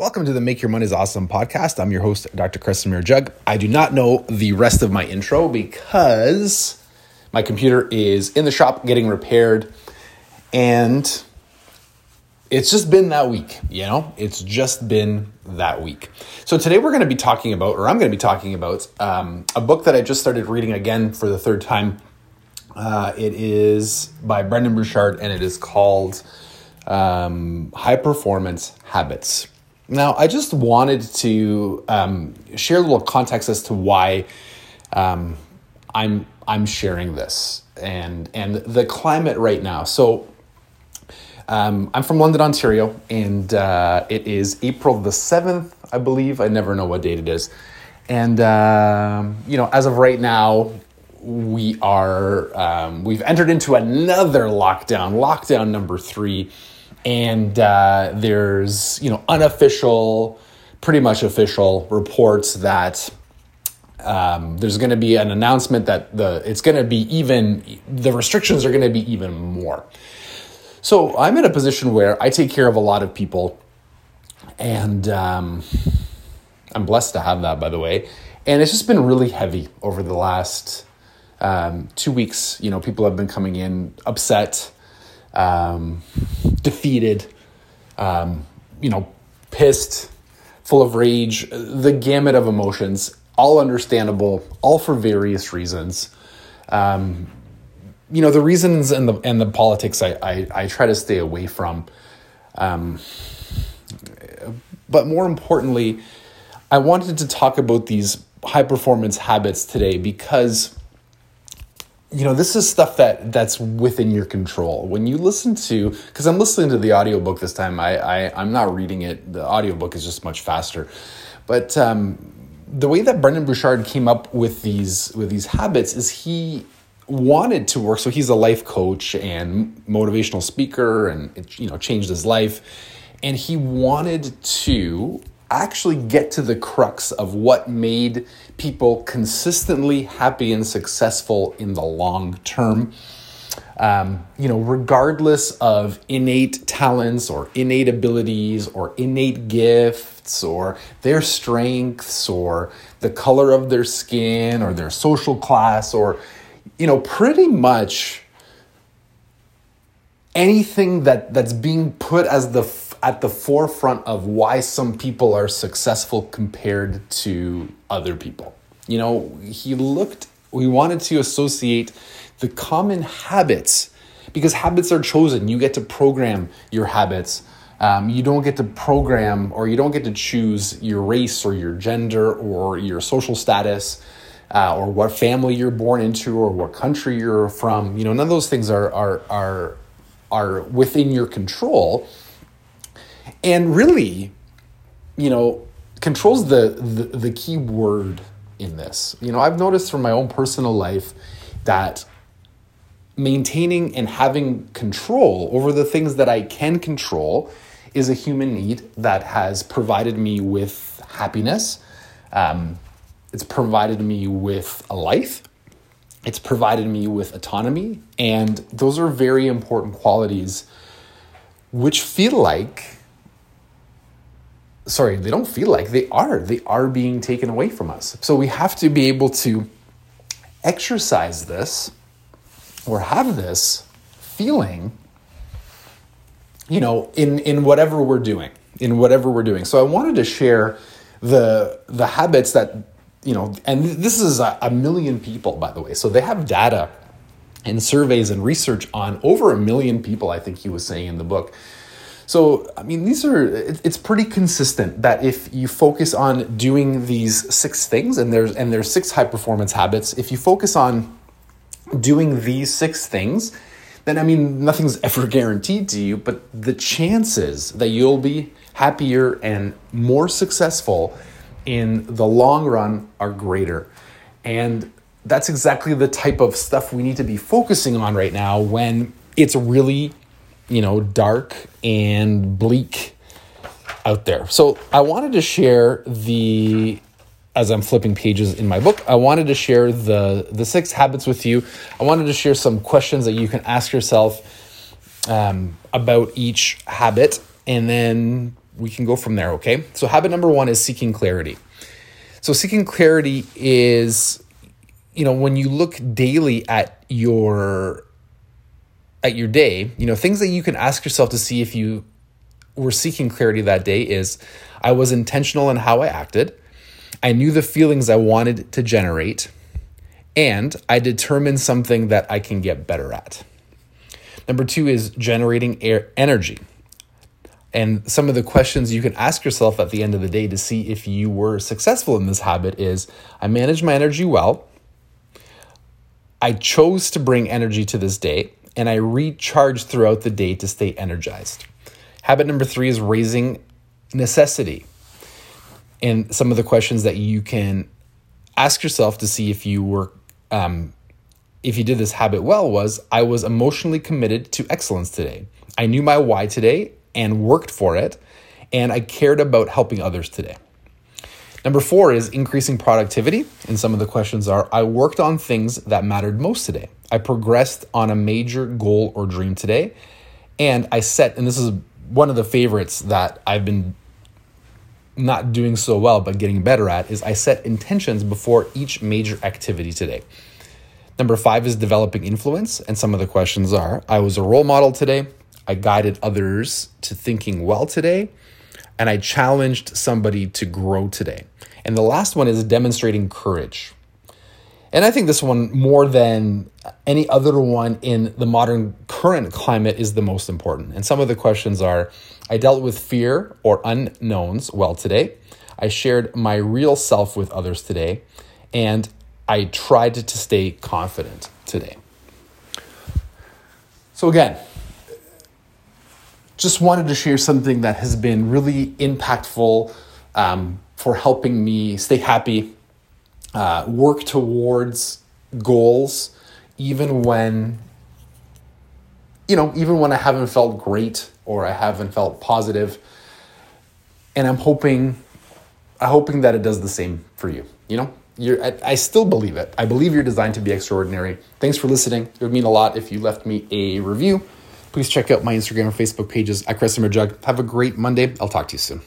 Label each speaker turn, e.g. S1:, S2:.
S1: Welcome to the Make Your Money's Awesome podcast. I'm your host, Dr. Kresimir Jug. I do not know the rest of my intro because my computer is in the shop getting repaired and it's just been that week, you know? It's just been that week. So today we're going to be talking about, or I'm going to be talking about, um, a book that I just started reading again for the third time. Uh, it is by Brendon Burchard and it is called um, High Performance Habits. Now, I just wanted to um, share a little context as to why um, I'm I'm sharing this and and the climate right now. So, um, I'm from London, Ontario, and uh, it is April the seventh, I believe. I never know what date it is, and um, you know, as of right now, we are um, we've entered into another lockdown, lockdown number three and uh, there's you know unofficial, pretty much official reports that um, there's going to be an announcement that the it's going to be even the restrictions are going to be even more. So I'm in a position where I take care of a lot of people, and um, I'm blessed to have that, by the way. And it's just been really heavy over the last um, two weeks. You know, people have been coming in upset um, defeated, um, you know, pissed, full of rage, the gamut of emotions, all understandable, all for various reasons. Um, you know, the reasons and the and the politics I I, I try to stay away from. Um, but more importantly, I wanted to talk about these high performance habits today because you know this is stuff that that's within your control. When you listen to because i'm listening to the audiobook this time. I, I i'm not reading it. The audiobook is just much faster. But um, the way that Brendon Burchard came up with these with these habits is he wanted to work. So he's a life coach and motivational speaker and it, you know changed his life. And he wanted to actually get to the crux of what made people consistently happy and successful in the long term. Um, you know, regardless of innate talents or innate abilities or innate gifts or their strengths or the color of their skin or their social class or, you know, pretty much anything that, that's being put as the at the forefront of why some people are successful compared to other people. You know, he looked, we wanted to associate the common habits because habits are chosen. You get to program your habits. Um, you don't get to program or you don't get to choose your race or your gender or your social status. Uh, or what family you're born into or what country you're from you know none of those things are are are are within your control and really, you know, controls the, the, the key word in this. You know, I've noticed from my own personal life that maintaining and having control over the things that I can control is a human need that has provided me with happiness. Um, it's provided me with a life. It's provided me with autonomy. And those are very important qualities which feel like sorry, they don't feel like they are. They are being taken away from us. So we have to be able to exercise this or have this feeling, you know, in, in whatever we're doing, in whatever we're doing. So I wanted to share the the habits that, you know, and this is a, a million people, by the way. So they have data and surveys and research on over a million people, I think he was saying in the book so, I mean, these are, it's pretty consistent that if you focus on doing these six things, and there's, and there's six high performance habits, if you focus on doing these six things, then I mean, nothing's ever guaranteed to you, but the chances that you'll be happier and more successful in the long run are greater. And that's exactly the type of stuff we need to be focusing on right now when it's really you know, dark and bleak out there. So I wanted to share the as I'm flipping pages in my book, I wanted to share the the six habits with you. I wanted to share some questions that you can ask yourself um, about each habit, and then we can go from there, okay? So habit number 1 is seeking clarity. So seeking clarity is you know, when you look daily at your at your day, you know, things that you can ask yourself to see if you were seeking clarity that day is I was intentional in how I acted. I knew the feelings I wanted to generate, and I determined something that I can get better at. Number two is generating air energy. And some of the questions you can ask yourself at the end of the day to see if you were successful in this habit is I manage my energy well. I chose to bring energy to this day and I recharge throughout the day to stay energized. Habit number three is raising necessity. And some of the questions that you can ask yourself to see if you were, um, if you did this habit well, was I was emotionally committed to excellence today. I knew my why today and worked for it, and I cared about helping others today. Number four is increasing productivity. And some of the questions are I worked on things that mattered most today. I progressed on a major goal or dream today. And I set, and this is one of the favorites that I've been not doing so well, but getting better at, is I set intentions before each major activity today. Number five is developing influence. And some of the questions are I was a role model today. I guided others to thinking well today and I challenged somebody to grow today. And the last one is demonstrating courage. And I think this one, more than any other one in the modern current climate, is the most important. And some of the questions are I dealt with fear or unknowns well today. I shared my real self with others today. And I tried to stay confident today. So, again, just wanted to share something that has been really impactful um, for helping me stay happy, uh, work towards goals, even when, you know, even when I haven't felt great or I haven't felt positive. And I'm hoping, I'm hoping that it does the same for you. You know, you're, I, I still believe it. I believe you're designed to be extraordinary. Thanks for listening. It would mean a lot if you left me a review Please check out my Instagram and Facebook pages at Chris Jug. Have a great Monday. I'll talk to you soon.